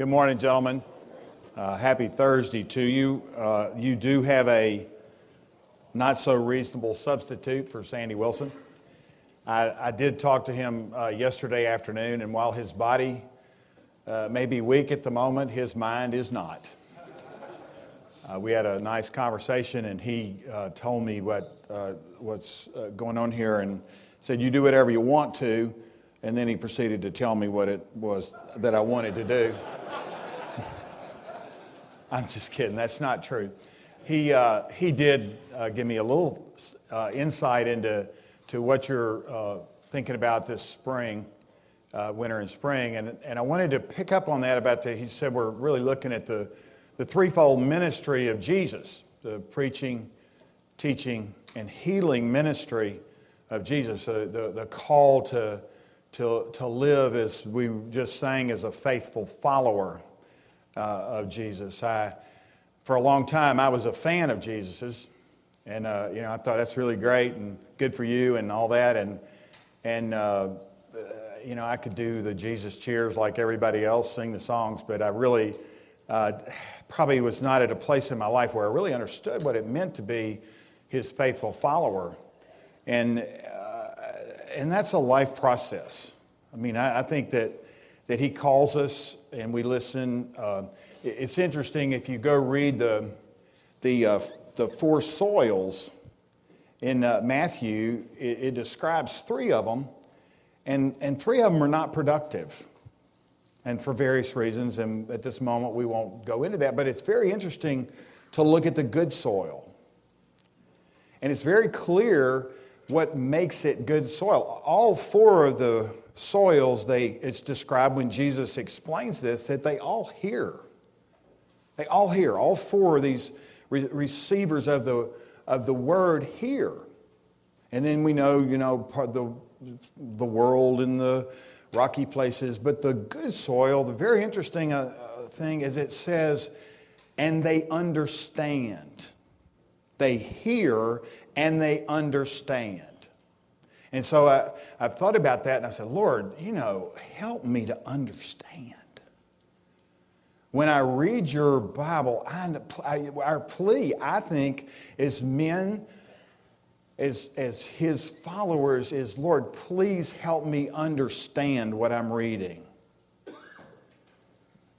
Good morning, gentlemen. Uh, happy Thursday to you. Uh, you do have a not so reasonable substitute for Sandy Wilson. I, I did talk to him uh, yesterday afternoon, and while his body uh, may be weak at the moment, his mind is not. Uh, we had a nice conversation, and he uh, told me what what's going on here, and said, "You do whatever you want to." And then he proceeded to tell me what it was that I wanted to do. I'm just kidding. That's not true. He, uh, he did uh, give me a little uh, insight into to what you're uh, thinking about this spring, uh, winter and spring. And, and I wanted to pick up on that about the, he said we're really looking at the, the threefold ministry of Jesus the preaching, teaching, and healing ministry of Jesus, the, the, the call to, to, to live as we just sang as a faithful follower uh, of Jesus. I, for a long time, I was a fan of Jesus's, and uh, you know I thought that's really great and good for you and all that, and and uh, you know I could do the Jesus cheers like everybody else, sing the songs, but I really uh, probably was not at a place in my life where I really understood what it meant to be His faithful follower, and uh, and that's a life process. I mean, I, I think that that He calls us and we listen. Uh, it's interesting if you go read the, the, uh, the four soils in uh, Matthew, it, it, describes three of them, and, and three of them are not productive. And for various reasons, and at this moment we won't go into that, but it's very interesting to look at the good soil. And it's very clear what makes it good soil. All four of the soils, they, it's described when Jesus explains this, that they all hear. They all hear. All four of these re- receivers of the, of the word hear. And then we know, you know, part the, the world and the rocky places. But the good soil, the very interesting uh, thing is it says, and they understand. They hear and they understand. And so I, I've thought about that and I said, Lord, you know, help me to understand. When I read your Bible, I, our plea, I think, as men, as, as his followers, is Lord, please help me understand what I'm reading.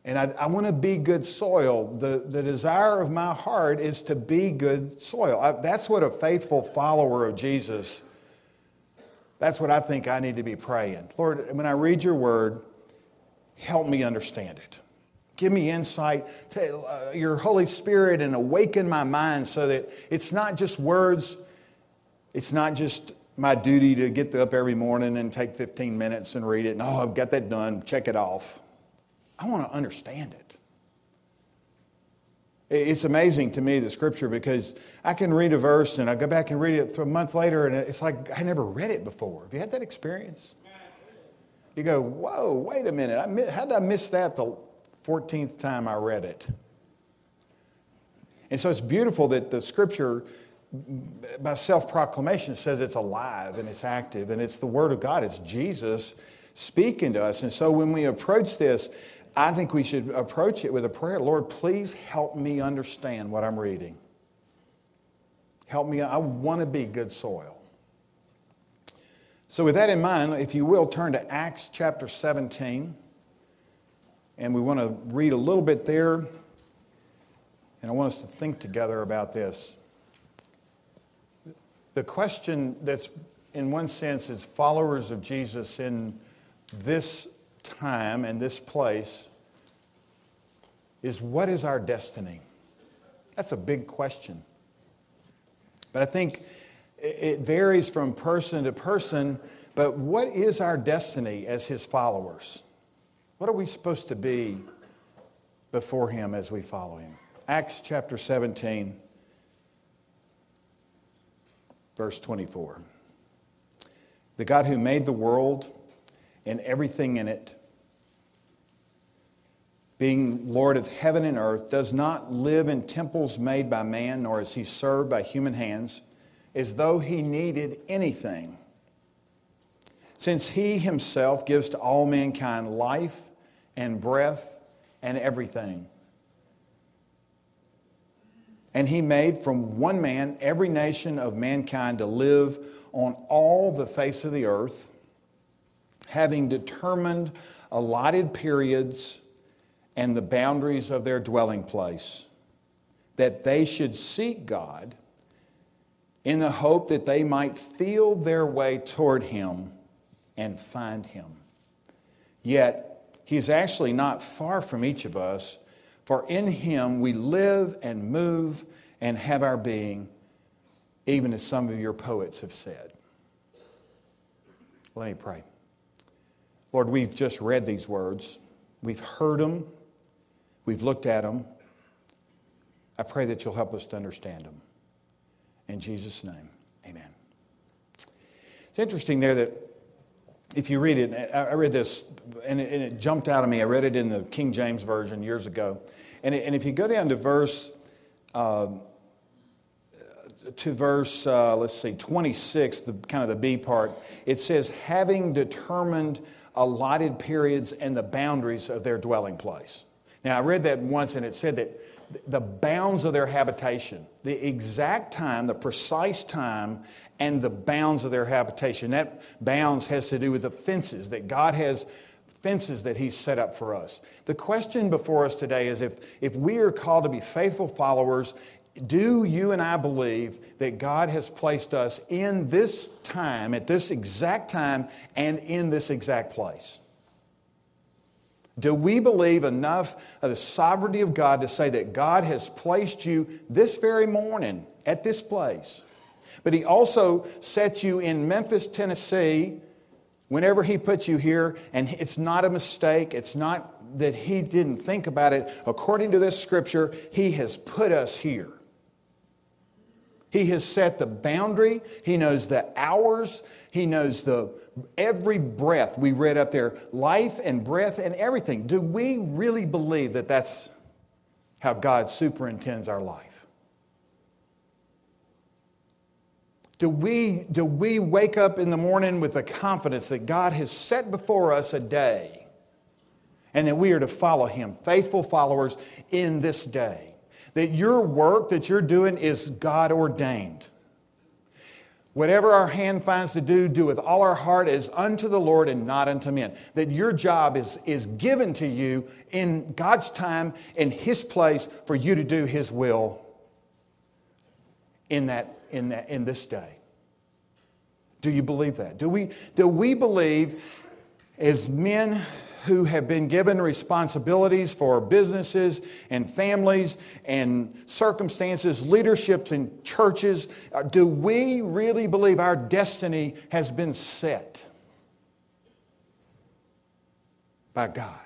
And I, I want to be good soil. The, the desire of my heart is to be good soil. I, that's what a faithful follower of Jesus that's what I think I need to be praying. Lord, when I read your word, help me understand it. Give me insight, to, uh, your Holy Spirit, and awaken my mind so that it's not just words, it's not just my duty to get up every morning and take 15 minutes and read it, and oh, I've got that done, check it off. I want to understand it. It's amazing to me, the scripture, because I can read a verse and I go back and read it a month later, and it's like I never read it before. Have you had that experience? You go, whoa, wait a minute. I how did I miss that the 14th time I read it? And so it's beautiful that the scripture, by self proclamation, says it's alive and it's active and it's the Word of God. It's Jesus speaking to us. And so when we approach this, I think we should approach it with a prayer Lord, please help me understand what I'm reading. Help me, I want to be good soil. So, with that in mind, if you will, turn to Acts chapter 17. And we want to read a little bit there. And I want us to think together about this. The question that's, in one sense, is followers of Jesus in this time and this place is what is our destiny? That's a big question. But I think it varies from person to person. But what is our destiny as his followers? What are we supposed to be before him as we follow him? Acts chapter 17, verse 24. The God who made the world and everything in it, being Lord of heaven and earth, does not live in temples made by man, nor is he served by human hands, as though he needed anything. Since he himself gives to all mankind life and breath and everything. And he made from one man every nation of mankind to live on all the face of the earth, having determined allotted periods and the boundaries of their dwelling place, that they should seek God in the hope that they might feel their way toward Him and find Him. Yet, He is actually not far from each of us, for in Him we live and move and have our being, even as some of your poets have said. Let me pray. Lord, we've just read these words, we've heard them, we've looked at them. I pray that you'll help us to understand them. In Jesus' name, amen. It's interesting there that if you read it, I read this and it, jumped out of me. I read it in the King James Version years ago. And, if you go down to verse, uh, to verse, uh, let's see, 26, the kind of the B part, it says, having determined allotted periods and the boundaries of their dwelling place. Now, I read that once and it said that the bounds of their habitation, the exact time, the precise time, and the bounds of their habitation. That bounds has to do with the fences that God has fences that he's set up for us. The question before us today is if, if we are called to be faithful followers, do you and I believe that God has placed us in this time, at this exact time, and in this exact place? Do we believe enough of the sovereignty of God to say that God has placed you this very morning at this place? But He also set you in Memphis, Tennessee, whenever He put you here, and it's not a mistake. It's not that He didn't think about it. According to this scripture, He has put us here. He has set the boundary, He knows the hours, He knows the every breath we read up there, life and breath and everything. Do we really believe that that's how God superintends our life? Do we, do we wake up in the morning with the confidence that God has set before us a day and that we are to follow Him, faithful followers in this day? That your work that you're doing is God ordained. Whatever our hand finds to do, do with all our heart as unto the Lord and not unto men. That your job is, is given to you in God's time, in His place, for you to do His will in, that, in, that, in this day. Do you believe that? Do we, do we believe as men who have been given responsibilities for businesses and families and circumstances, leaderships in churches, uh, do we really believe our destiny has been set by God?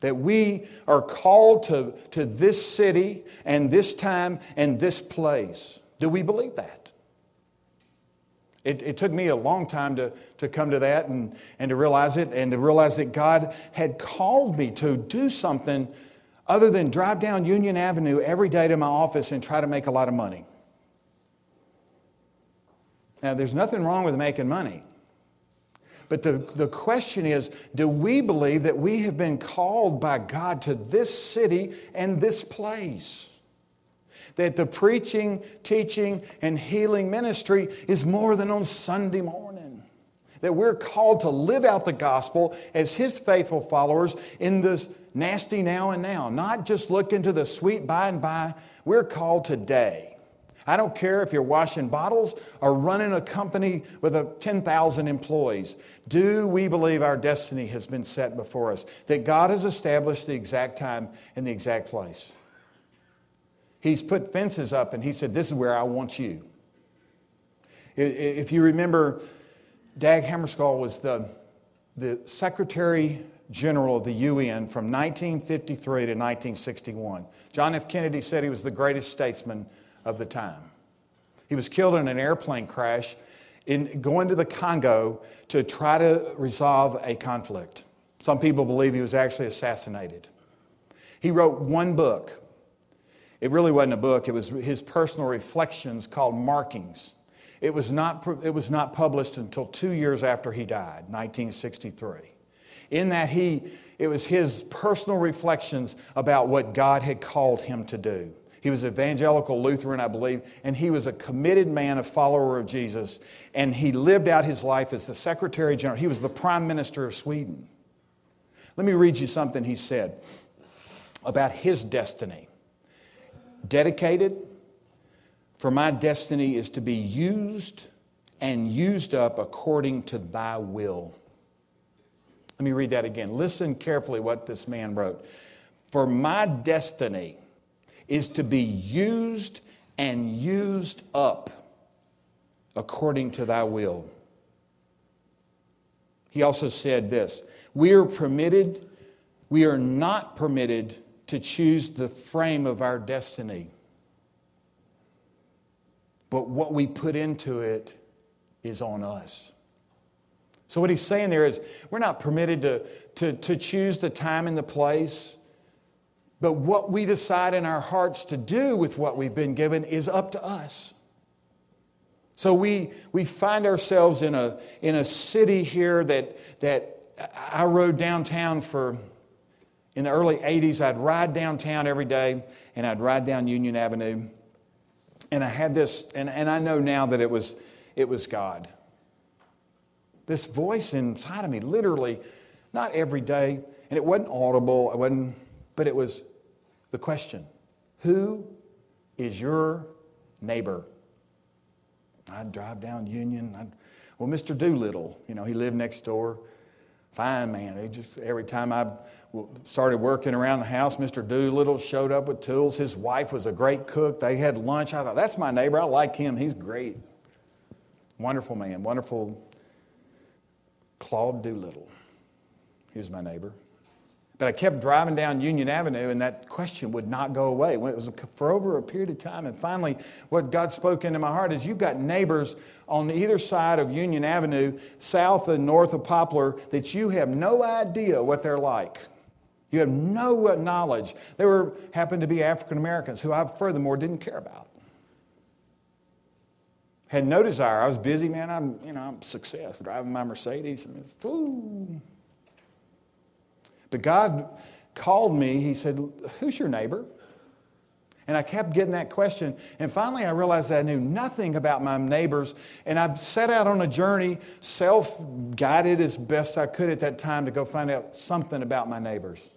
That we are called to, to this city and this time and this place. Do we believe that? It, it, took me a long time to, to come to that and, and to realize it and to realize that God had called me to do something other than drive down Union Avenue every day to my office and try to make a lot of money. Now, there's nothing wrong with making money. But the, the question is do we believe that we have been called by God to this city and this place? That the preaching, teaching, and healing ministry is more than on Sunday morning. That we're called to live out the gospel as His faithful followers in this nasty now and now, not just look into the sweet by and by. We're called today. I don't care if you're washing bottles or running a company with a 10,000 employees. Do we believe our destiny has been set before us? That God has established the exact time and the exact place? He's put fences up and he said, This is where I want you. If you remember, Dag Hammarskjöld was the, the Secretary General of the UN from 1953 to 1961. John F. Kennedy said he was the greatest statesman of the time. He was killed in an airplane crash in going to the Congo to try to resolve a conflict. Some people believe he was actually assassinated. He wrote one book it really wasn't a book, it was his personal reflections called Markings. It was not, it was not published until two years after he died, 1963. in that he, it was his personal reflections about what God had called him to do. He was evangelical Lutheran, I believe, and he was a committed man, a follower of Jesus, and he lived out his life as the Secretary General. He was the Prime Minister of Sweden. Let me read you something he said about his destiny. Dedicated, for my destiny is to be used and used up according to thy will. Let me read that again. Listen carefully what this man wrote. For my destiny is to be used and used up according to thy will. He also said this We are permitted, we are not permitted to choose the frame of our destiny, but what we put into it is on us. So, what he's saying there is, we're not permitted to, to, to choose the time and the place, but what we decide in our hearts to do with what we've been given is up to us. So, we, we find ourselves in a, in a city here that, that I rode downtown for, in the early 80s, I'd ride downtown every day, and I'd ride down Union Avenue. And I had this, and, and I know now that it was, it was God this voice inside of me, literally, not every day, and it wasn't audible, it wasn't, but it was the question Who is your neighbor? I'd drive down Union. I'd, well, Mr. Doolittle, you know, he lived next door. Fine man. He just every time I started working around the house, Mr. Doolittle showed up with tools. His wife was a great cook. They had lunch. I thought, that's my neighbor. I like him. He's great. Wonderful man. Wonderful Claude Doolittle. He was my neighbor. But I kept driving down Union Avenue, and that question would not go away. It was for over a period of time. And finally, what God spoke into my heart is you've got neighbors on either side of Union Avenue, south and north of Poplar, that you have no idea what they're like. You have no uh, knowledge. They were happened to be African Americans who I furthermore didn't care about had no desire. I was busy, man. I'm, you know, I'm success, driving my Mercedes. And, But God called me. He said, Who's your neighbor? And I kept getting that question. And finally, I realized that I knew nothing about my neighbors. And I set out on a journey, self guided as best I could at that time, to go find out something about my neighbors.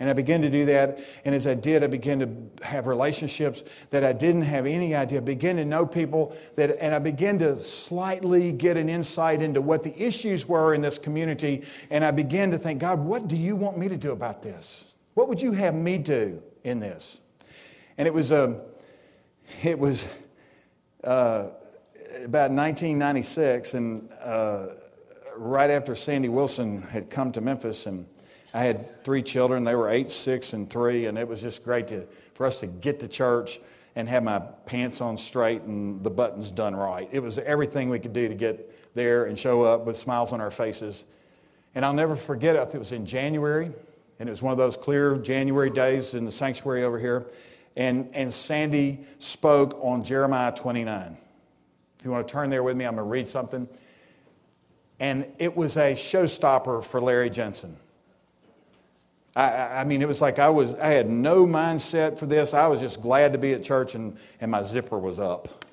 And I began to do that. And as I did, I began to have relationships that I didn't have any idea. I began to know people that, and I began to slightly get an insight into what the issues were in this community. And I began to think, God, what do you want me to do about this? What would you have me do in this? And it was, um, it was uh, about 1996, and uh, right after Sandy Wilson had come to Memphis, and I had three children. They were eight, six, and three, and it was just great to, for us to get to church and have my pants on straight and the buttons done right. It was everything we could do to get there and show up with smiles on our faces. And I'll never forget it. It was in January, and it was one of those clear January days in the sanctuary over here. And, and Sandy spoke on Jeremiah 29. If you want to turn there with me, I'm going to read something. And it was a showstopper for Larry Jensen. I, I, mean, it was like I was, I had no mindset for this. I was just glad to be at church and, and my zipper was up.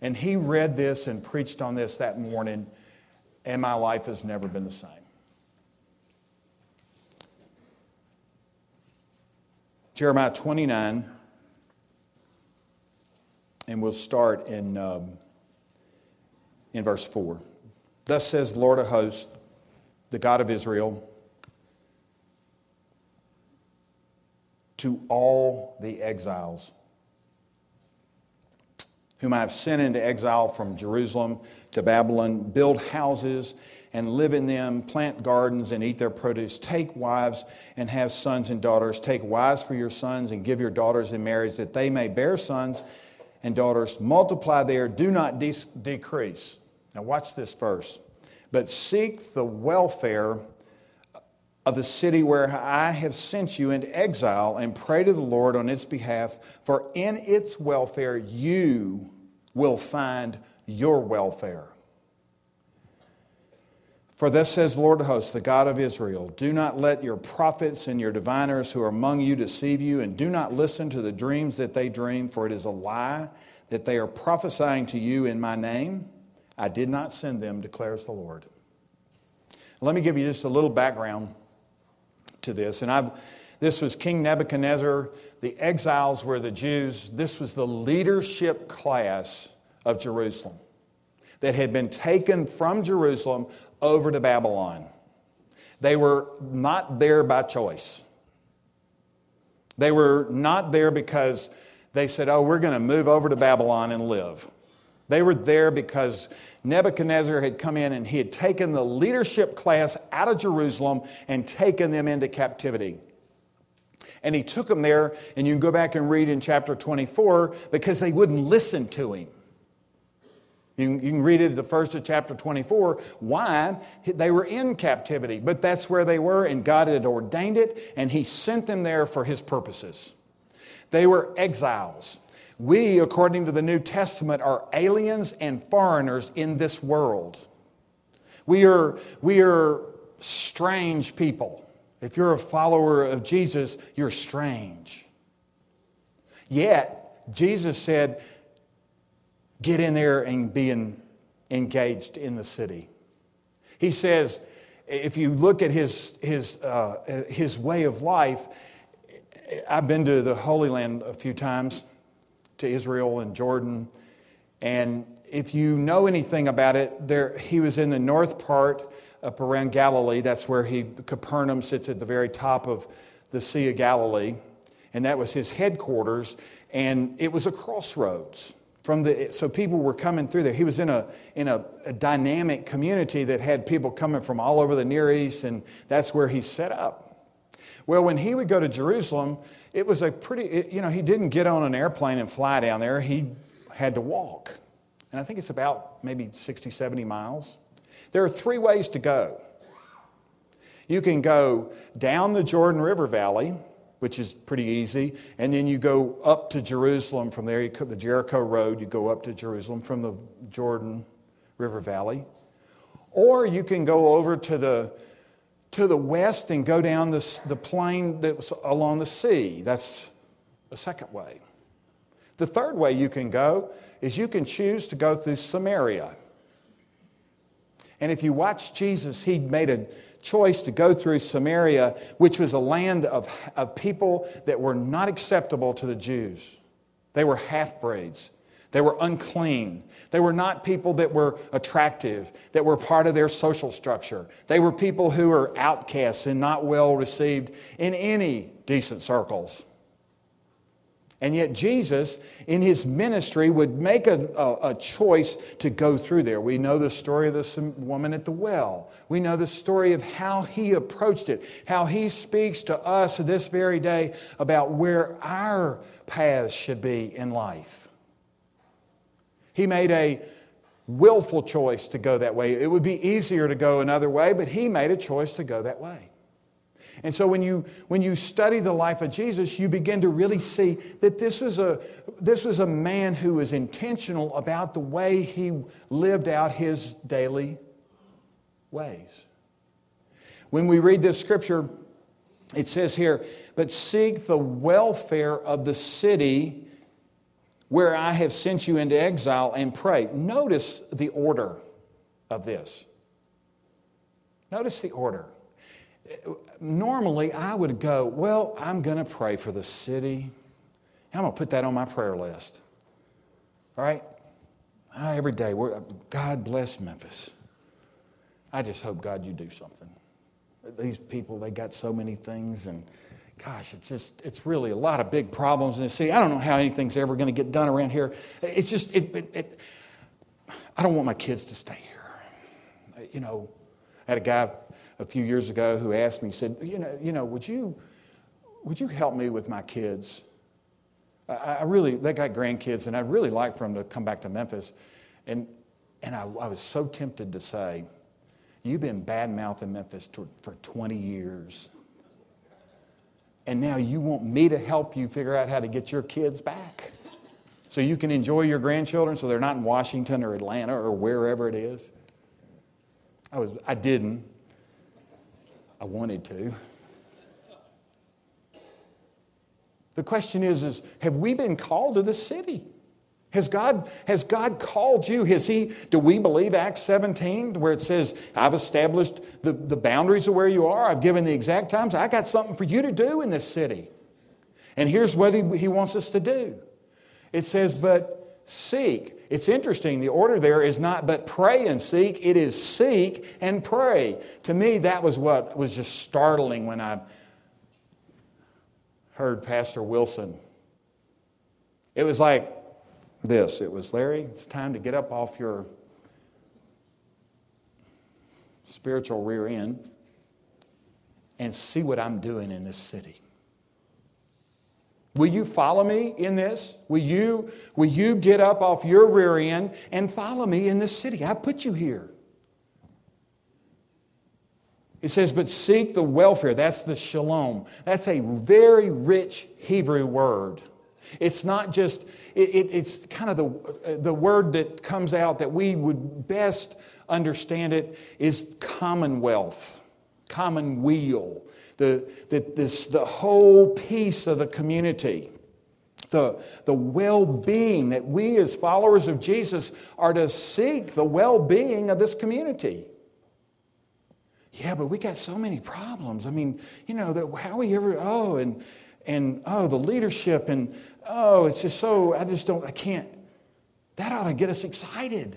And he read this and preached on this that morning, and my life has never been the same. Jeremiah 29, and we'll start in, um, in verse 4. Thus says the Lord of hosts, the God of Israel, to all the exiles whom I have sent into exile from Jerusalem to Babylon, build houses and live in them, plant gardens and eat their produce, take wives and have sons and daughters, take wives for your sons and give your daughters in marriage, that they may bear sons and daughters, multiply there, do not de- decrease. Now, watch this verse but seek the welfare of the city where I have sent you into exile and pray to the Lord on its behalf, for in its welfare you will find your welfare. For thus says the Lord of hosts, the God of Israel Do not let your prophets and your diviners who are among you deceive you, and do not listen to the dreams that they dream, for it is a lie that they are prophesying to you in my name. I did not send them, declares the Lord. Let me give you just a little background to this. And I've, this was King Nebuchadnezzar. The exiles were the Jews. This was the leadership class of Jerusalem that had been taken from Jerusalem over to Babylon. They were not there by choice. They were not there because they said, Oh, we're going to move over to Babylon and live. They were there because Nebuchadnezzar had come in and he had taken the leadership class out of Jerusalem and taken them into captivity. And he took them there, and you can go back and read in chapter 24 because they wouldn't listen to him. You can, read it at the first of chapter 24 why they were in captivity, but that's where they were, and God had ordained it, and He sent them there for His purposes. They were exiles. We, according to the New Testament, are aliens and foreigners in this world. We are, we are strange people. If you're a follower of Jesus, you're strange. Yet, Jesus said, get in there and be in, engaged in the city. He says, if you look at his, his, uh, his way of life, I've been to the Holy Land a few times, to Israel and Jordan, and if you know anything about it, there, he was in the north part up around Galilee. That's where he, Capernaum sits at the very top of the Sea of Galilee, and that was his headquarters, and it was a crossroads from the so people were coming through there. He was in a in a, a, dynamic community that had people coming from all over the near east. And that's where he set up well when he would go to jerusalem it was a pretty it, you know he didn't get on an airplane and fly down there he had to walk and i think it's about maybe 60 70 miles there are three ways to go you can go down the jordan river valley which is pretty easy. And then you go up to Jerusalem from there, you the Jericho Road, you go up to Jerusalem from the Jordan River Valley. Or you can go over to the, to the west and go down this, the plain that was along the sea. That's the second way. The third way you can go is you can choose to go through Samaria. And if you watch Jesus, he made a choice to go through Samaria, which was a land of, of people that were not acceptable to the Jews. They were half breeds. They were unclean. They were not people that were attractive, that were part of their social structure. They were people who were outcasts and not well received in any decent circles. And yet, Jesus, in his ministry, would make a, a, a, choice to go through there. We know the story of this woman at the well. We know the story of how he approached it, how he speaks to us this very day about where our paths should be in life. He made a willful choice to go that way. It would be easier to go another way, but he made a choice to go that way. And so when you, when you study the life of Jesus, you begin to really see that this was, a, this was a man who was intentional about the way he lived out his daily ways. When we read this scripture, it says here, but seek the welfare of the city where I have sent you into exile and pray. Notice the order of this. Notice the order normally I would go, Well, I'm going to pray for the city. I'm going to put that on my prayer list. All right? Every day, God bless Memphis. I just hope, God, you do something. These people, they got so many things, and gosh, it's just, it's really a lot of big problems in the city. I don't know how anything's ever going to get done around here. It's just, it, it, it, I don't want my kids to stay here. You know, I had a guy a few years ago who asked me, he said, you know, you know would, you, would you help me with my kids? I, I really, they got grandkids, and I'd really like for them to come back to Memphis. And, and I, I was so tempted to say, You've been bad mouthing Memphis to, for 20 years. And now you want me to help you figure out how to get your kids back so you can enjoy your grandchildren so they're not in Washington or Atlanta or wherever it is. I, was, I didn't. I wanted to. The question is, is have we been called to this city? Has God, has God called you? Has He, do we believe Acts 17, where it says, I've established the, the boundaries of where you are, I've given the exact times, I got something for you to do in this city. And here's what He, he wants us to do. It says, but seek. It's interesting, the order there is not but pray and seek, it is seek and pray. To me, that was what was just startling when I heard Pastor Wilson. It was like, this. It was, Larry, it's time to get up off your spiritual rear end and see what I'm doing in this city. Will you follow me in this? Will you, will you get up off your rear end and follow me in this city? I put you here. It says, but seek the welfare. That's the shalom. That's a very rich Hebrew word. It's not just, it, it, it's kind of the, the word that comes out that we would best understand it is commonwealth, commonweal, the, the, this, the whole piece of the community. The, the well being that we, as followers of Jesus, are to seek the well being of this community. Yeah, but we got so many problems. I mean, you know, that how we ever, oh, and, and oh, the leadership, and oh, it's just so, I just don't, I can't. That ought to get us excited.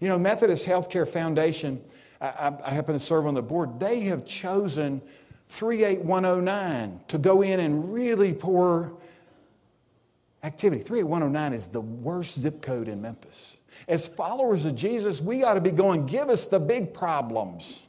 You know, Methodist Healthcare Foundation, I, I, happen to serve on the board, they have chosen 38109 to go in and really pour activity. 38109 is the worst zip code in Memphis. As followers of Jesus, we ought to be going, give us the big problems.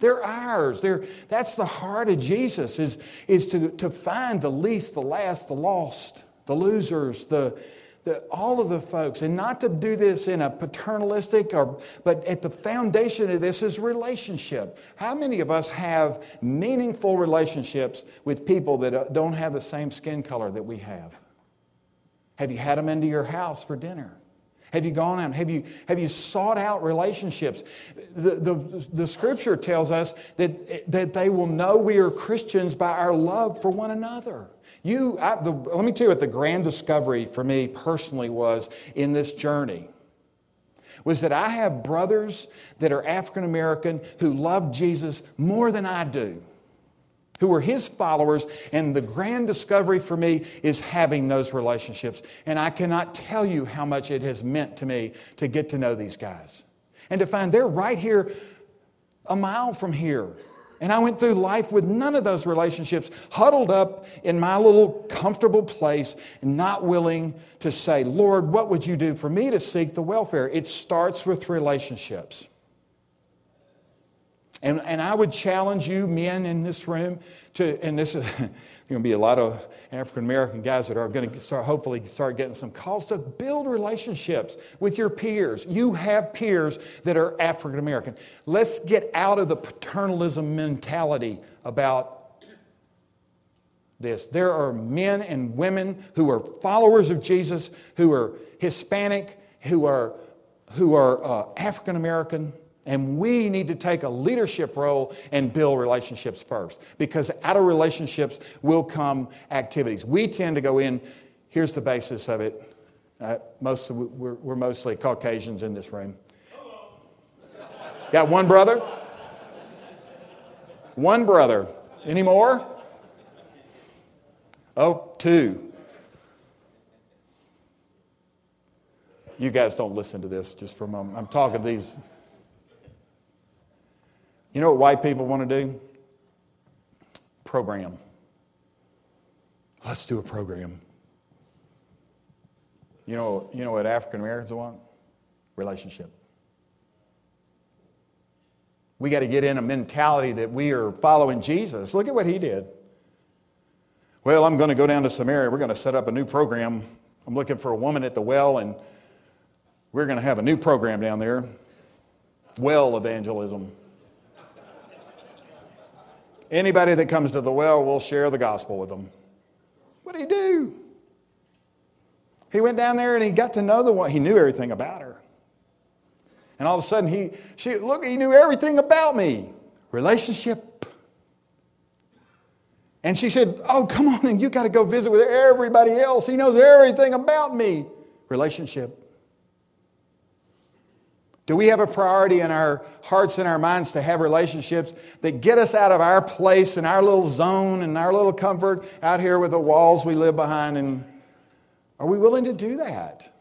They're ours. They're, that's the heart of Jesus is, is to, to find the least, the last, the lost, the losers, the, the, all of the folks. And not to do this in a paternalistic or, but at the foundation of this is relationship. How many of us have meaningful relationships with people that uh, don't have the same skin color that we have? Have you had them into your house for dinner? Have you gone out? Have you, have you sought out relationships? The, the, the scripture tells us that, that they will know we are Christians by our love for one another. You, I, the, let me tell you what the grand discovery for me personally was in this journey was that I have brothers that are African American who love Jesus more than I do who were his followers. And the grand discovery for me is having those relationships. And I cannot tell you how much it has meant to me to get to know these guys and to find they're right here a mile from here. And I went through life with none of those relationships, huddled up in my little comfortable place, not willing to say, Lord, what would you do for me to seek the welfare? It starts with relationships. And, and I would challenge you, men in this room, to, and this is going to be a lot of African American guys that are going to start, hopefully start getting some calls to build relationships with your peers. You have peers that are African American. Let's get out of the paternalism mentality about this. There are men and women who are followers of Jesus, who are Hispanic, who are, who are uh, African American and we need to take a leadership role and build relationships first because out of relationships will come activities. We tend to go in, here's the basis of it. Uh, most we're, we're mostly Caucasians in this room. Got one brother? One brother. Any more? Oh, two. You guys don't listen to this just for a moment. I'm talking to these. You know what white people want to do? Program. Let's do a program. You know, you know what African Americans want? Relationship. We got to get in a mentality that we are following Jesus. Look at what he did. Well, I'm going to go down to Samaria. We're going to set up a new program. I'm looking for a woman at the well, and we're going to have a new program down there well evangelism. Anybody that comes to the well, we'll share the gospel with them. What did he do? He went down there and he got to know the one. He knew everything about her. And all of a sudden, he, she, look, he knew everything about me. Relationship. And she said, Oh, come on, and you got to go visit with everybody else. He knows everything about me. Relationship. Do we have a priority in our hearts and our minds to have relationships that get us out of our place and our little zone and our little comfort out here with the walls we live behind? And are we willing to do that?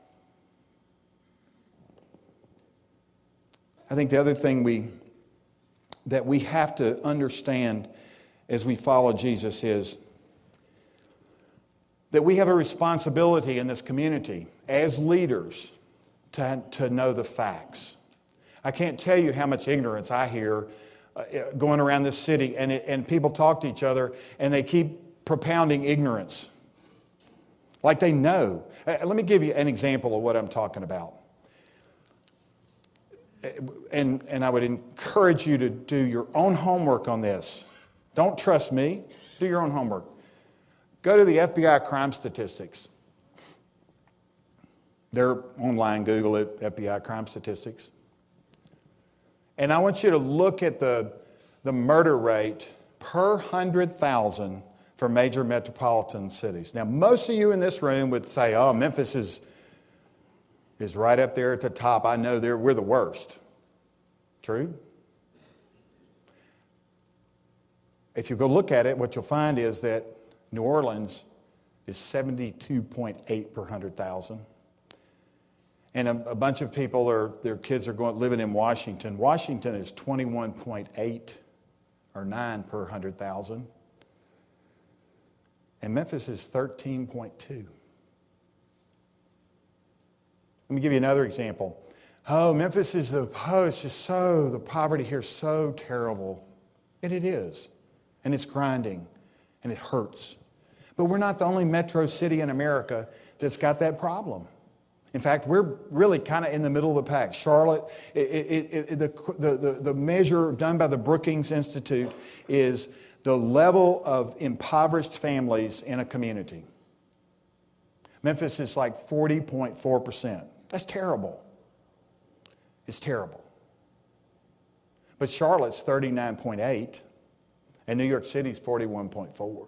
I think the other thing we, that we have to understand as we follow Jesus is that we have a responsibility in this community as leaders to, to know the facts. I can't tell you how much ignorance I hear uh, going around this city, and, it, and people talk to each other and they keep propounding ignorance. Like they know. Uh, let me give you an example of what I'm talking about. And, and I would encourage you to do your own homework on this. Don't trust me, do your own homework. Go to the FBI crime statistics. They're online, Google it, FBI crime statistics. And I want you to look at the, the murder rate per 100,000 for major metropolitan cities. Now, most of you in this room would say, oh, Memphis is, is right up there at the top. I know we're the worst. True? If you go look at it, what you'll find is that New Orleans is 72.8 per 100,000 and a, a bunch of people are their kids are going living in Washington. Washington is 21.8 or 9 per 100,000. And Memphis is 13.2. Let me give you another example. Oh, Memphis is the, oh, it's just so, the poverty here is so terrible. And it is. And it's grinding. And it hurts. But we're not the only metro city in America that's got that problem. In fact, we're really kind of in the middle of the pack. Charlotte, it, it, it, the, the, the measure done by the Brookings Institute is the level of impoverished families in a community. Memphis is like 40.4%. That's terrible. It's terrible. But Charlotte's 39.8 and New York City's 41.4.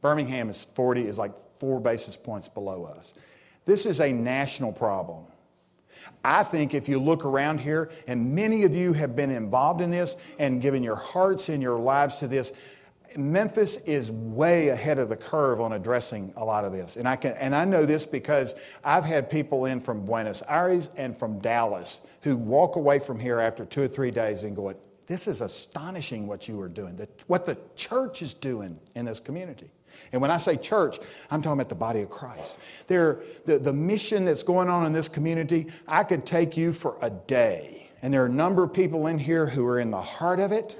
Birmingham is 40 is like 4 basis points below us. This is a national problem. I think if you look around here, and many of you have been involved in this and given your hearts and your lives to this, Memphis is way ahead of the curve on addressing a lot of this. And I, can, and I know this because I've had people in from Buenos Aires and from Dallas who walk away from here after two or three days and go, This is astonishing what you are doing, what the church is doing in this community. And when I say church, I'm talking about the body of Christ. There, the, the mission that's going on in this community, I could take you for a day. And there are a number of people in here who are in the heart of it.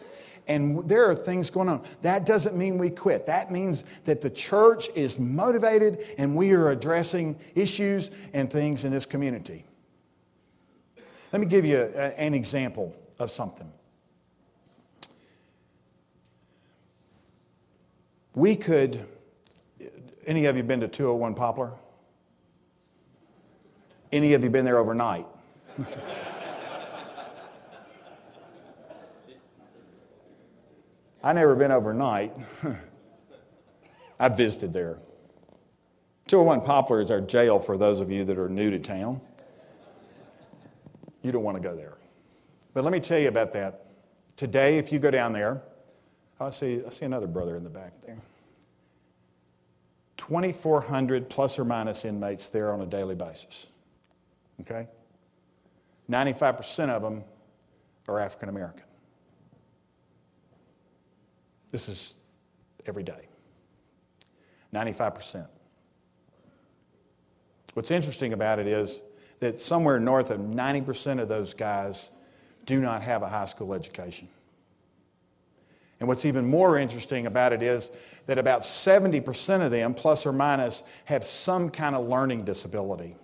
And there are things going on. That doesn't mean we quit. That means that the church is motivated and we are addressing issues and things in this community. Let me give you an example of something. We could any of you been to 201 Poplar? Any of you been there overnight? I never been overnight. I visited there. 201 Poplar is our jail for those of you that are new to town. You don't want to go there. But let me tell you about that. Today, if you go down there, I see, I see another brother in the back there. 2,400 plus or minus inmates there on a daily basis. Okay? 95% of them are African American. This is every day. 95%. What's interesting about it is that somewhere north of 90% of those guys do not have a high school education. And what's even more interesting about it is that about 70% of them, plus or minus, have some kind of learning disability.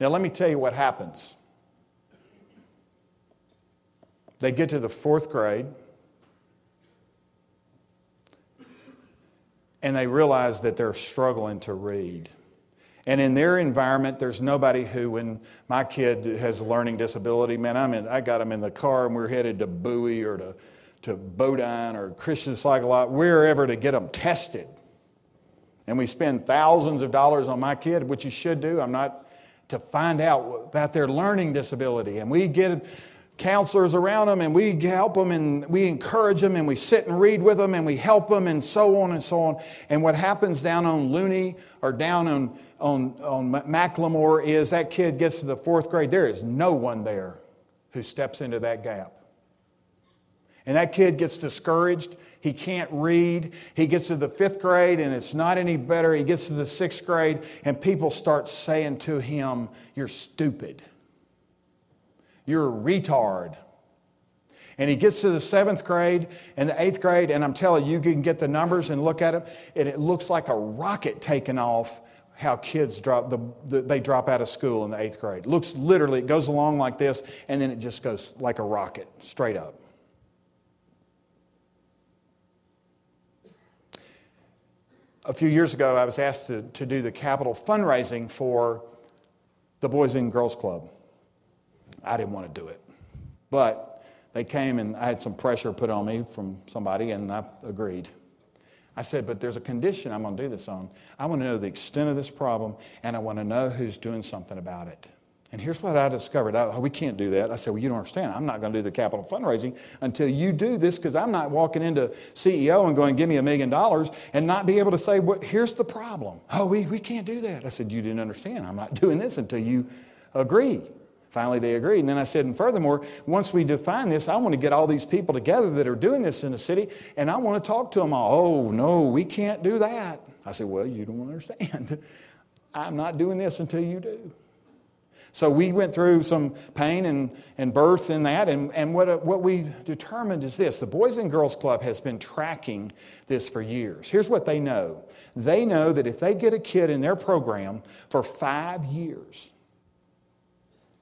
Now, let me tell you what happens. They get to the fourth grade and they realize that they're struggling to read. And in their environment, there's nobody who, when my kid has a learning disability, man, I'm in, I got him in the car and we're headed to Bowie or to, to Bodine or Christian Lot, wherever to get them tested. And we spend thousands of dollars on my kid, which you should do. I'm not to find out about their learning disability. And we get counselors around them and we help them and we encourage them and we sit and read with them and we help them and so on and so on. And what happens down on Looney or down on, on, on McLemore is that kid gets to the fourth grade. There is no one there who steps into that gap. And that kid gets discouraged. He can't read. He gets to the fifth grade and it's not any better. He gets to the sixth grade and people start saying to him, You're stupid. You're a retard. And he gets to the seventh grade and the eighth grade, and I'm telling you, you can get the numbers and look at them, and it looks like a rocket taking off how kids drop the, the, they drop out of school in the eighth grade. Looks literally, it goes along like this, and then it just goes like a rocket, straight up. A few years ago, I was asked to, to do the capital fundraising for the Boys and Girls Club. I didn't want to do it. But they came and I had some pressure put on me from somebody, and I agreed. I said, but there's a condition I'm going to do this on. I want to know the extent of this problem, and I want to know who's doing something about it. And here's what I discovered. Oh, we can't do that. I said, Well, you don't understand. I'm not going to do the capital fundraising until you do this because I'm not walking into CEO and going, Give me a million dollars and not be able to say, well, Here's the problem. Oh, we, we can't do that. I said, You didn't understand. I'm not doing this until you agree. Finally, they agreed. And then I said, and furthermore, once we define this, I want to get all these people together that are doing this in the city, and I want to talk to them all. Oh, no, we can't do that. I said, well, you don't understand. I'm not doing this until you do. So we went through some pain and, and birth in that, and, and what, uh, what we determined is this the Boys and Girls Club has been tracking this for years. Here's what they know they know that if they get a kid in their program for five years,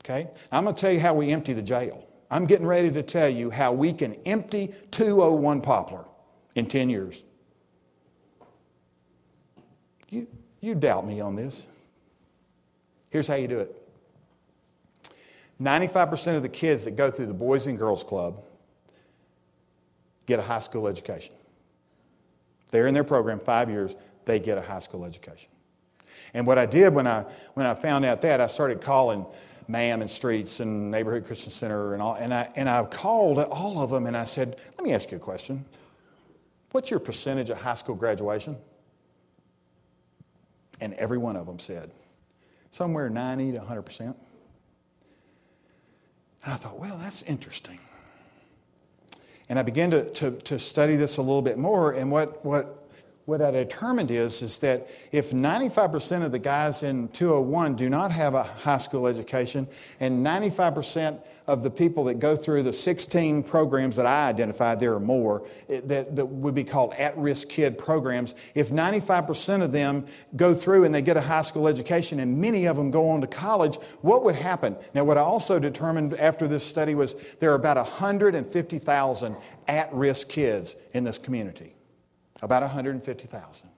Okay? I'm going to tell you how we empty the jail. I'm getting ready to tell you how we can empty 201 Poplar in 10 years. You, you doubt me on this. Here's how you do it 95% of the kids that go through the Boys and Girls Club get a high school education. they're in their program five years, they get a high school education. And what I did when I, when I found out that, I started calling MAM and Streets and Neighborhood Christian Center and all. And I, and I called all of them and I said, let me ask you a question. What's your percentage of high school graduation? And every one of them said, somewhere 90 to 100%. And I thought, well, that's interesting. And I began to, to, to study this a little bit more. And what, what what I determined is, is that if 95% of the guys in 201 do not have a high school education, and 95% of the people that go through the 16 programs that I identified, there are more, eh, that, that would be called at risk kid programs, if 95% of them go through and they get a high school education, and many of them go on to college, what would happen? Now, what I also determined after this study was there are about 150,000 at risk kids in this community about 150,000.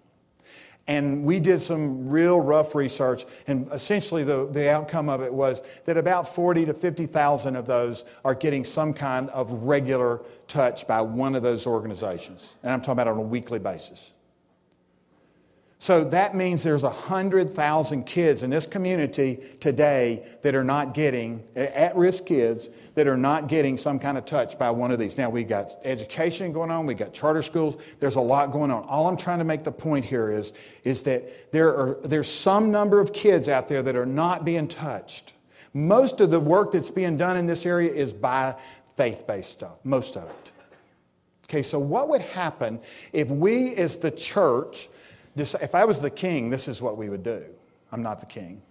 And we did some real rough research, and essentially the, the outcome of it was that about 40 to 50,000 of those are getting some kind of regular touch by one of those organizations. And I'm talking about on a weekly basis. So that means there's 100,000 kids in this community today that are not getting, at risk kids, that are not getting some kind of touch by one of these. Now, we've got education going on, we've got charter schools, there's a lot going on. All I'm trying to make the point here is, is that there are, there's some number of kids out there that are not being touched. Most of the work that's being done in this area is by faith based stuff, most of it. Okay, so what would happen if we as the church, if I was the king, this is what we would do. I'm not the king.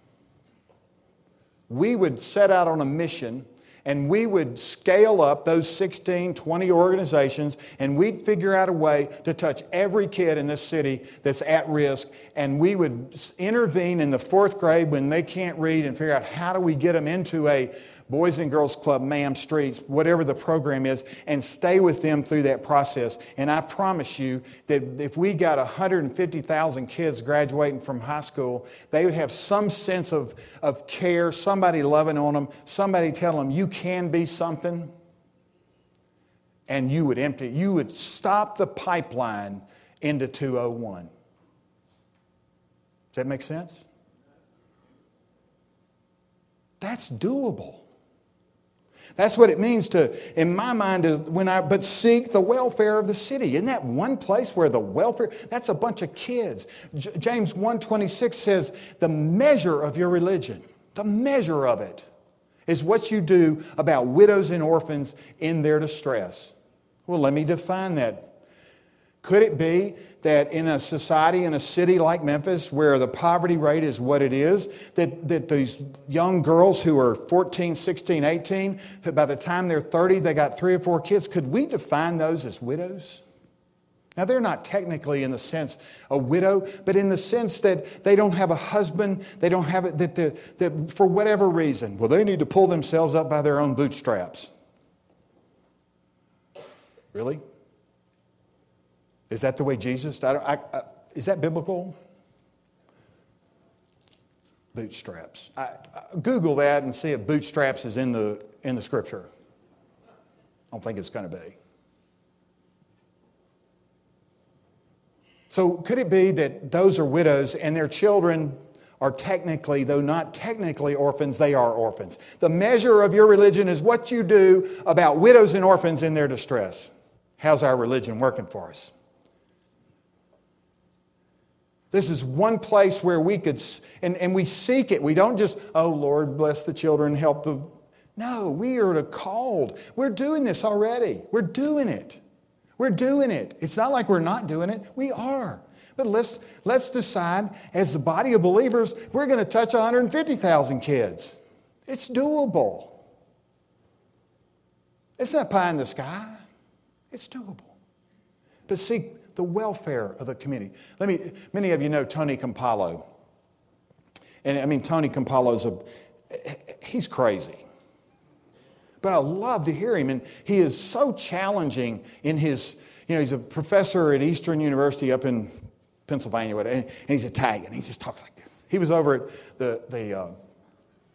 We would set out on a mission and we would scale up those 16, 20 organizations, and we'd figure out a way to touch every kid in this city that's at risk. And we would intervene in the fourth grade when they can't read and figure out how do we get them into a Boys and Girls Club, MAM, Streets, whatever the program is, and stay with them through that process. And I promise you that if we got 150,000 kids graduating from high school, they would have some sense of, of care, somebody loving on them, somebody telling them, you can be something. And you would empty, you would stop the pipeline into 201. Does that make sense? That's doable. That's what it means to, in my mind, to, when I, but seek the welfare of the city. Isn't that one place where the welfare, that's a bunch of kids. J- James 1.26 says, the measure of your religion, the measure of it, is what you do about widows and orphans in their distress. Well, let me define that. Could it be that in a society, in a city like Memphis, where the poverty rate is what it is, that, that these young girls who are 14, 16, 18, by the time they're 30, they got three or four kids, could we define those as widows? Now, they're not technically in the sense a widow, but in the sense that they don't have a husband, they don't have it, that, the, that for whatever reason, well, they need to pull themselves up by their own bootstraps. Really? Is that the way Jesus? I I, I, is that biblical? Bootstraps. Google that and see if bootstraps is in the in the scripture. I don't think it's going to be. So could it be that those are widows and their children are technically, though not technically orphans, they are orphans? The measure of your religion is what you do about widows and orphans in their distress. How's our religion working for us? This is one place where we could, and, and we seek it. We don't just, oh Lord, bless the children, help the. No, we are called. We're doing this already. We're doing it. We're doing it. It's not like we're not doing it. We are. But let's, let's decide as a body of believers, we're going to touch 150,000 kids. It's doable. It's not pie in the sky. It's doable. But see, the welfare of the community. Let me, many of you know Tony Campolo. And I mean, Tony Campolo's a, he's crazy. But I love to hear him. And he is so challenging in his, you know, he's a professor at Eastern University up in Pennsylvania, and he's Italian. He just talks like this. He was over at the, the, uh,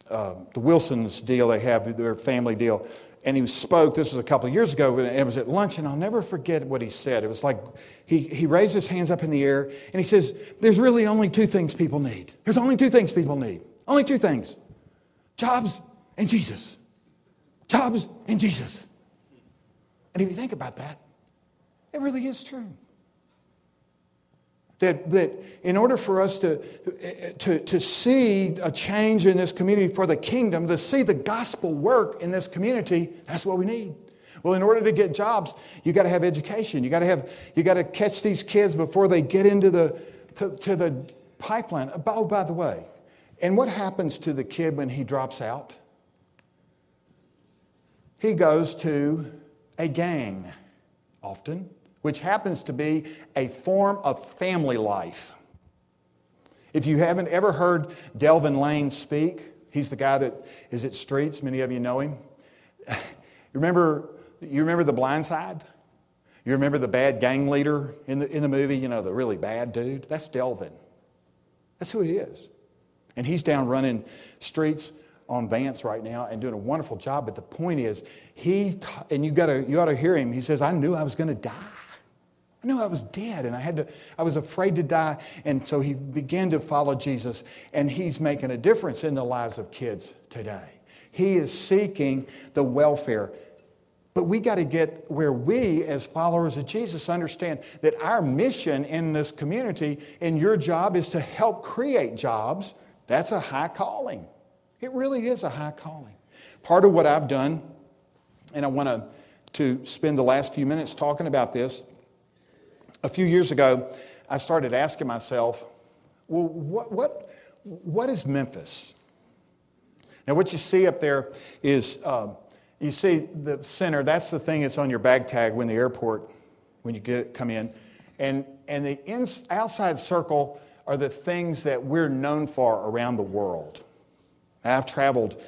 uh, the Wilson's deal they have, their family deal and he spoke, this was a couple of years ago, and it was at lunch, and I'll never forget what he said. It was like he, he raised his hands up in the air, and he says, There's really only two things people need. There's only two things people need. Only two things jobs and Jesus. Jobs and Jesus. And if you think about that, it really is true. That, that in order for us to, to, to see a change in this community for the kingdom, to see the gospel work in this community, that's what we need. Well, in order to get jobs, you got to have education. You got to have you got to catch these kids before they get into the to, to the pipeline. Oh, by the way, and what happens to the kid when he drops out? He goes to a gang often which happens to be a form of family life. If you haven't ever heard Delvin Lane speak, he's the guy that is at Streets. Many of you know him. you remember, you remember The Blind Side? You remember the bad gang leader in the, in the movie, you know, the really bad dude? That's Delvin. That's who he is. And he's down running streets on Vance right now and doing a wonderful job. But the point is, he, and you, gotta, you ought to hear him, he says, I knew I was going to die. I knew I was dead and I had to, I was afraid to die. And so he began to follow Jesus and he's making a difference in the lives of kids today. He is seeking the welfare. But we got to get where we, as followers of Jesus, understand that our mission in this community and your job is to help create jobs. That's a high calling. It really is a high calling. Part of what I've done, and I want to, to spend the last few minutes talking about this, a few years ago, I started asking myself, well, what, what, what is Memphis? Now, what you see up there is uh, you see the center, that's the thing that's on your bag tag when the airport, when you get come in. And, and the ins, outside circle are the things that we're known for around the world. I've traveled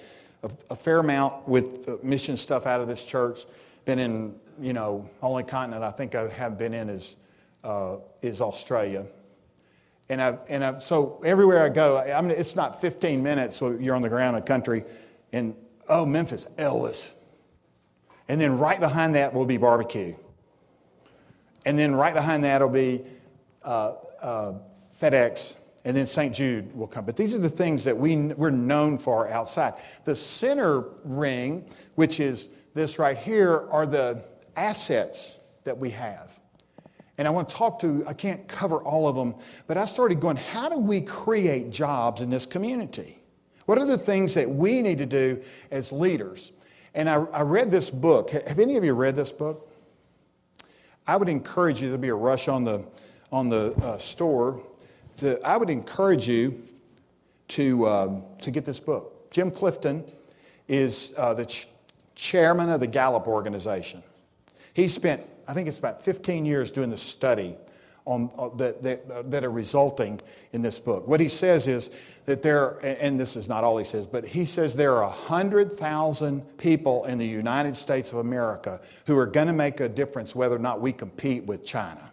a, a fair amount with uh, mission stuff out of this church. Been in, you know, only continent I think I have been in is, uh, is Australia. And, I, and I, so everywhere I go, I mean, it's not 15 minutes, so you're on the ground in a country, and oh, Memphis, Elvis. And then right behind that will be barbecue. And then right behind that will be uh, uh, FedEx, and then St. Jude will come. But these are the things that we, we're known for outside. The center ring, which is this right here, are the assets that we have. And I want to talk to, I can't cover all of them, but I started going, how do we create jobs in this community? What are the things that we need to do as leaders? And I, I read this book. Have any of you read this book? I would encourage you, there'll be a rush on the, on the uh, store. To, I would encourage you to, um, to get this book. Jim Clifton is uh, the ch- chairman of the Gallup organization. He spent I think it's about 15 years doing the study on, uh, that, that, uh, that, are resulting in this book. What he says is that there, and this is not all he says, but he says there are 100,000 people in the United States of America who are going to make a difference whether or not we compete with China.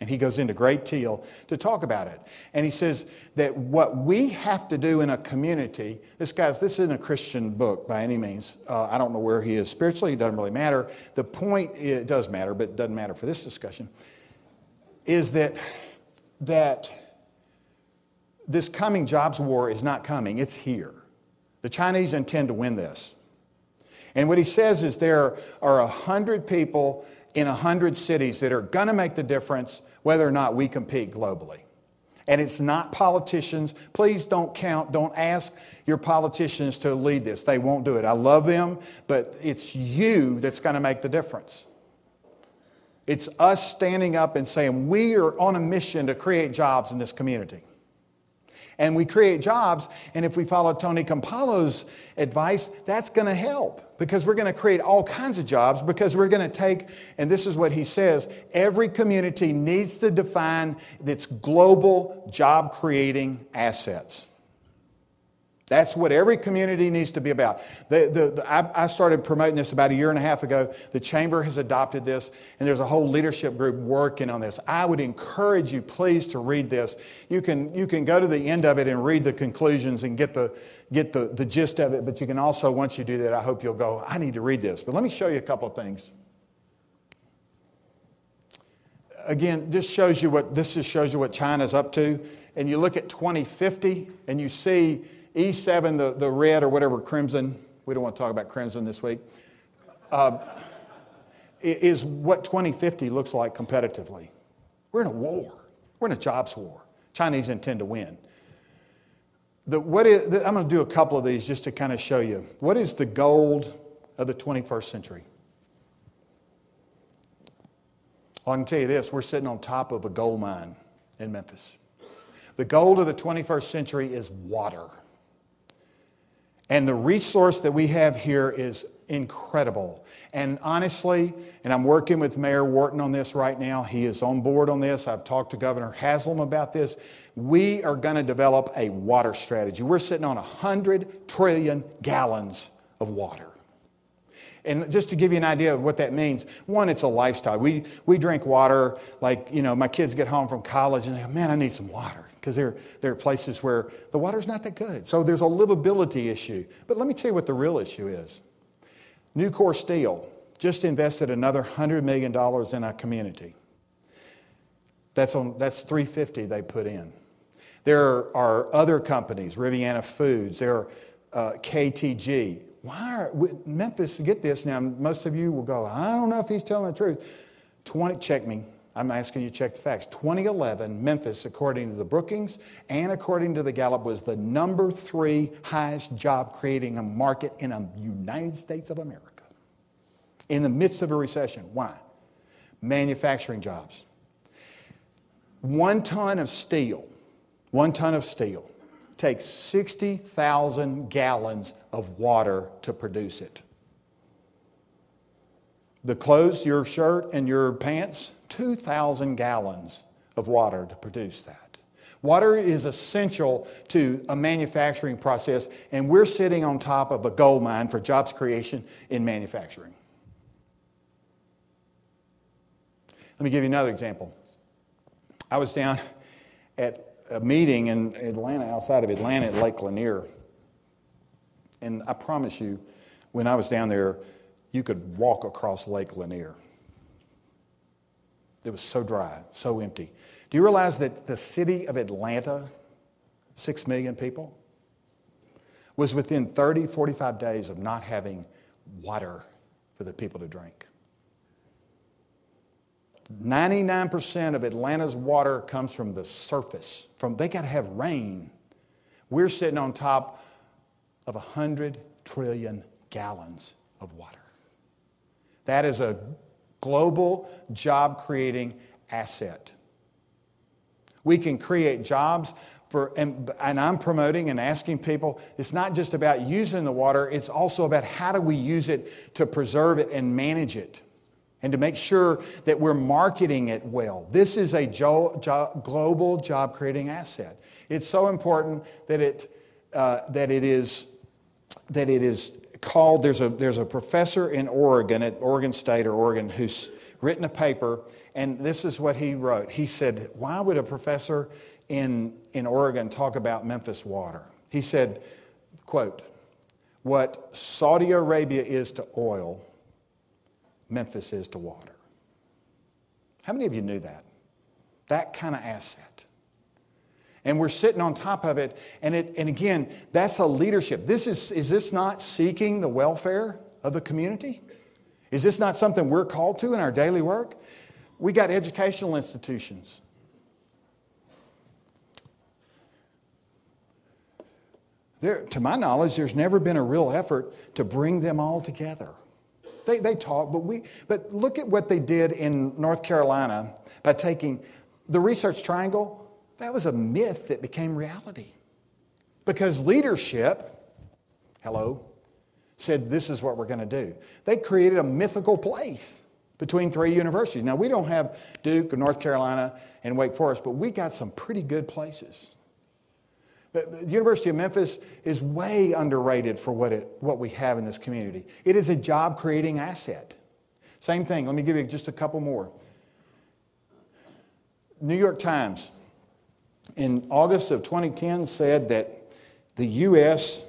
And he goes into great deal to talk about it. And he says that what we have to do in a community, this guy's, this isn't a Christian book by any means. Uh, I don't know where he is spiritually, it doesn't really matter. The point, it does matter, but it doesn't matter for this discussion, is that, that this coming jobs war is not coming, it's here. The Chinese intend to win this. And what he says is there are 100 people in 100 cities that are going to make the difference whether or not we compete globally. And it's not politicians. Please don't count, don't ask your politicians to lead this. They won't do it. I love them, but it's you that's going to make the difference. It's us standing up and saying, we are on a mission to create jobs in this community. And we create jobs, and if we follow Tony Campolo's advice, that's going to help because we're going to create all kinds of jobs because we're going to take, and this is what he says every community needs to define its global job creating assets. That's what every community needs to be about. The, the, the, I, I, started promoting this about a year and a half ago. The chamber has adopted this, and there's a whole leadership group working on this. I would encourage you, please, to read this. You can, you can go to the end of it and read the conclusions and get, the, get the, the gist of it, but you can also, once you do that, I hope you'll go, I need to read this. But let me show you a couple of things. Again, this shows you what this just shows you what China's up to. And you look at 2050 and you see E7, the, the red or whatever, crimson, we don't want to talk about crimson this week, uh, is what 2050 looks like competitively. We're in a war, we're in a jobs war. Chinese intend to win. The, what is, the, I'm going to do a couple of these just to kind of show you. What is the gold of the 21st century? Well, I can tell you this we're sitting on top of a gold mine in Memphis. The gold of the 21st century is water. And the resource that we have here is incredible. And honestly, and I'm working with Mayor Wharton on this right now, he is on board on this. I've talked to Governor Haslam about this. We are going to develop a water strategy. We're sitting on 100 trillion gallons of water. And just to give you an idea of what that means, one, it's a lifestyle. We, we drink water like, you know, my kids get home from college and they go, man, I need some water because there, there are places where the water's not that good. So there's a livability issue. But let me tell you what the real issue is. Nucor Steel just invested another $100 million in our community. That's, on, that's 350 they put in. There are other companies, Riviana Foods, there are uh, KTG. Why are Memphis? Get this now. Most of you will go. I don't know if he's telling the truth. Twenty. Check me. I'm asking you to check the facts. 2011, Memphis, according to the Brookings and according to the Gallup, was the number three highest job creating a market in the United States of America in the midst of a recession. Why? Manufacturing jobs. One ton of steel, one ton of steel takes 60,000 gallons of water to produce it. The clothes, your shirt, and your pants 2,000 gallons of water to produce that. Water is essential to a manufacturing process, and we're sitting on top of a gold mine for jobs creation in manufacturing. Let me give you another example. I was down at a meeting in Atlanta, outside of Atlanta, at Lake Lanier. And I promise you, when I was down there, you could walk across Lake Lanier. It was so dry, so empty. Do you realize that the city of Atlanta, six million people, was within 30, 45 days of not having water for the people to drink? 99% of Atlanta's water comes from the surface. From they got to have rain. We're sitting on top of 100 trillion gallons of water. That is a global job creating asset. We can create jobs for, and, and, I'm promoting and asking people, it's not just about using the water, it's also about how do we use it to preserve it and manage it and to make sure that we're marketing it well. This is a jo- jo- global job creating asset. It's so important that it, uh, that it is that it is called there's a there's a professor in Oregon at Oregon State or Oregon who's written a paper and this is what he wrote. He said, "Why would a professor in in Oregon talk about Memphis water?" He said, quote, "What Saudi Arabia is to oil, Memphis is to water. How many of you knew that? That kind of asset. And we're sitting on top of it. And, it, and again, that's a leadership. This is, is this not seeking the welfare of the community? Is this not something we're called to in our daily work? We got educational institutions. There, to my knowledge, there's never been a real effort to bring them all together. They, they talk, but, we, but look at what they did in North Carolina by taking the research triangle. That was a myth that became reality. Because leadership, hello, said this is what we're going to do. They created a mythical place between three universities. Now, we don't have Duke or North Carolina and Wake Forest, but we got some pretty good places. The University of Memphis is way underrated for what, it, what we have in this community. It is a job creating asset. Same thing, let me give you just a couple more. New York Times in August of 2010 said that the U.S.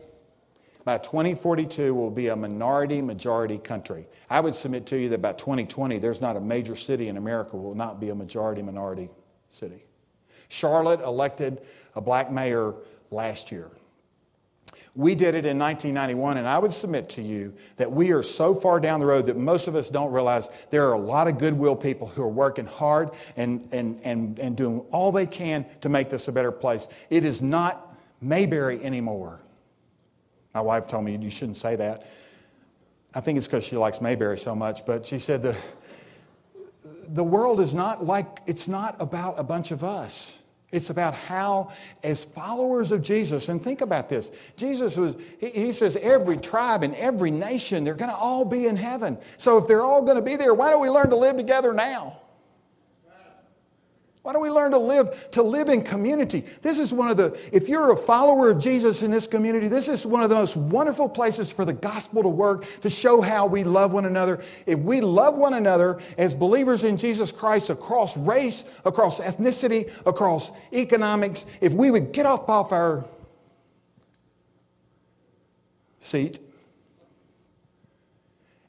by 2042 will be a minority majority country. I would submit to you that by 2020, there's not a major city in America will not be a majority minority city. Charlotte elected a black mayor last year. We did it in 1991, and I would submit to you that we are so far down the road that most of us don't realize there are a lot of goodwill people who are working hard and, and, and, and doing all they can to make this a better place. It is not Mayberry anymore. My wife told me you shouldn't say that. I think it's because she likes Mayberry so much, but she said the, the world is not like, it's not about a bunch of us. It's about how, as followers of Jesus, and think about this Jesus was, he says, every tribe and every nation, they're going to all be in heaven. So if they're all going to be there, why don't we learn to live together now? Why don't we learn to live to live in community? This is one of the if you're a follower of Jesus in this community, this is one of the most wonderful places for the gospel to work to show how we love one another. If we love one another as believers in Jesus Christ across race, across ethnicity, across economics, if we would get up off our seat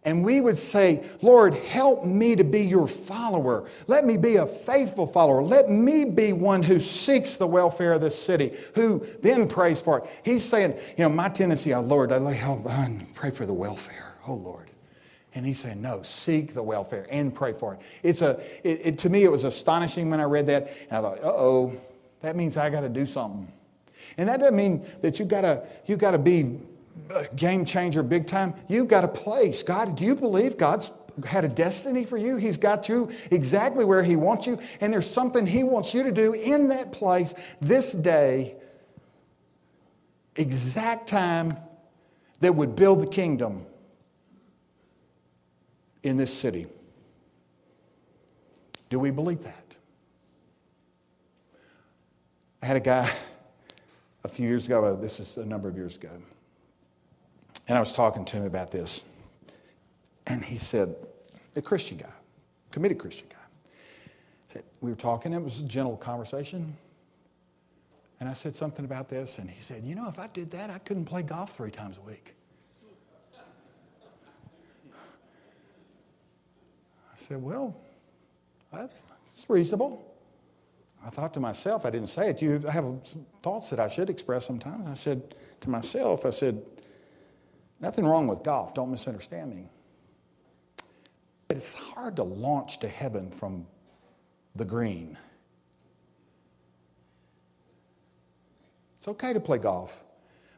and we would say, Lord, help me to be your follower. Let me be a faithful follower. Let me be one who seeks the welfare of this city, who then prays for it. He's saying, you know, my tendency, oh Lord, I help, pray for the welfare. Oh Lord. And he's saying, no, seek the welfare and pray for it. It's a, it, it, to me, it was astonishing when I read that. And I thought, uh oh, that means I got to do something. And that doesn't mean that you gotta, you gotta be game changer big time, you've got a place. God, do you believe God's had a destiny for you? He's got you exactly where He wants you, and there's something He wants you to do in that place this day, exact time that would build the kingdom in this city. Do we believe that? I had a guy a few years ago, oh, this is a number of years ago, and I was talking to him about this. And he said, a Christian guy, committed Christian guy. Said, we were talking, it was a gentle conversation. And I said something about this, and he said, You know, if I did that, I couldn't play golf three times a week. I said, Well, that's reasonable. I thought to myself, I didn't say it. You I have thoughts that I should express sometimes. I said to myself, I said, Nothing wrong with golf, don't misunderstand me. But it's hard to launch to heaven from the green. It's okay to play golf,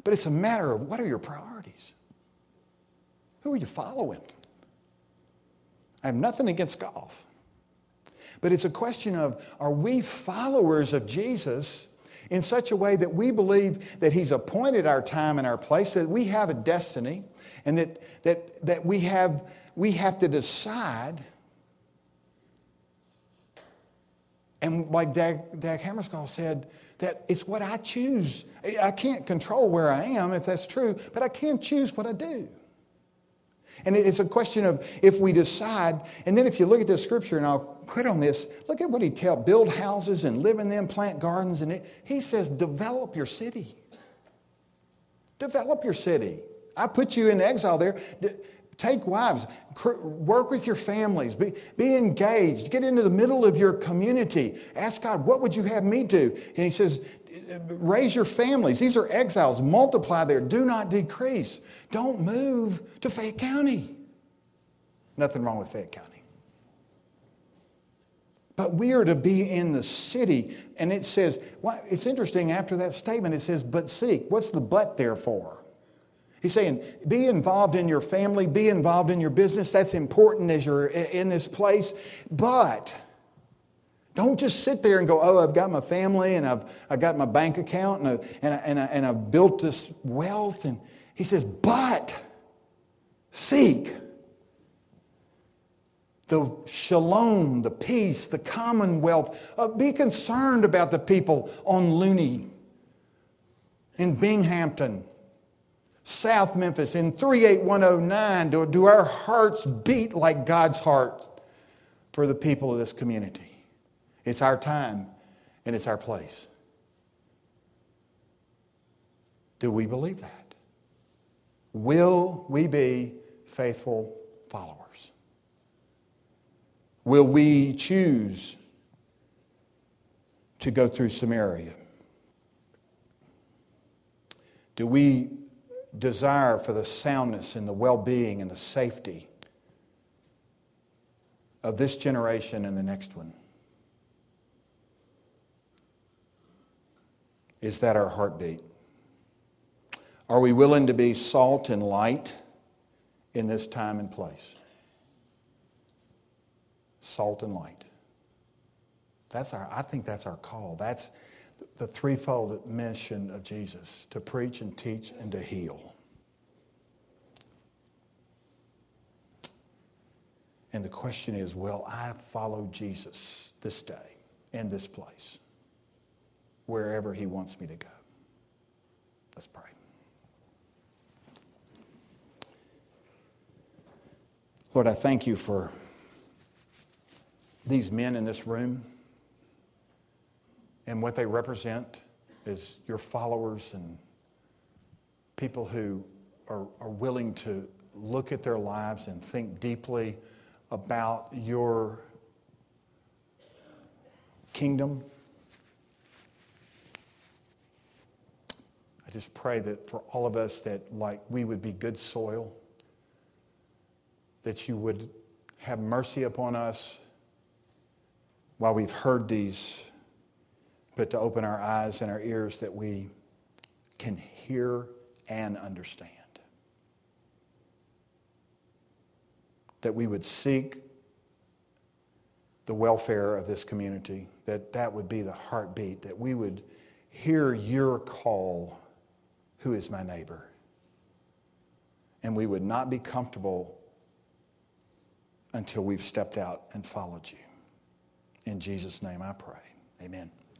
but it's a matter of what are your priorities? Who are you following? I have nothing against golf, but it's a question of are we followers of Jesus in such a way that we believe that He's appointed our time and our place, that we have a destiny, and that, that, that we, have, we have to decide. And like Dag, Dag Hammarskjöld said, that it's what I choose. I can't control where I am if that's true, but I can choose what I do. And it's a question of if we decide, and then if you look at this scripture, and I'll quit on this, look at what he tells build houses and live in them, plant gardens, and it, he says, develop your city. Develop your city. I put you in exile there. Take wives, work with your families, be, be engaged, get into the middle of your community. Ask God, what would you have me do? And He says, raise your families. These are exiles. Multiply there. Do not decrease. Don't move to Fayette County. Nothing wrong with Fayette County. But we are to be in the city. And it says, well, it's interesting after that statement, it says, but seek. What's the but there for? He's saying, be involved in your family, be involved in your business. That's important as you're in this place. But don't just sit there and go, oh, I've got my family and I've, I've got my bank account and, I, and, I, and, I, and I've built this wealth. And he says, but seek the shalom, the peace, the commonwealth. Uh, be concerned about the people on Looney, in Binghamton, South Memphis in 38109 do, do our hearts beat like God's heart for the people of this community? It's our time and it's our place. Do we believe that? Will we be faithful followers? Will we choose to go through Samaria? Do we desire for the soundness and the well being and the safety of this generation and the next one? Is that our heartbeat? Are we willing to be salt and light in this time and place? Salt and light. That's our, I think that's our call. That's, the threefold mission of Jesus to preach and teach and to heal. And the question is will I follow Jesus this day in this place, wherever he wants me to go? Let's pray. Lord, I thank you for these men in this room and what they represent is your followers and people who are, are willing to look at their lives and think deeply about your kingdom. I just pray that for all of us that like we would be good soil, that you would have mercy upon us while we've heard these but to open our eyes and our ears that we can hear and understand. That we would seek the welfare of this community, that that would be the heartbeat, that we would hear your call, who is my neighbor? And we would not be comfortable until we've stepped out and followed you. In Jesus' name I pray. Amen.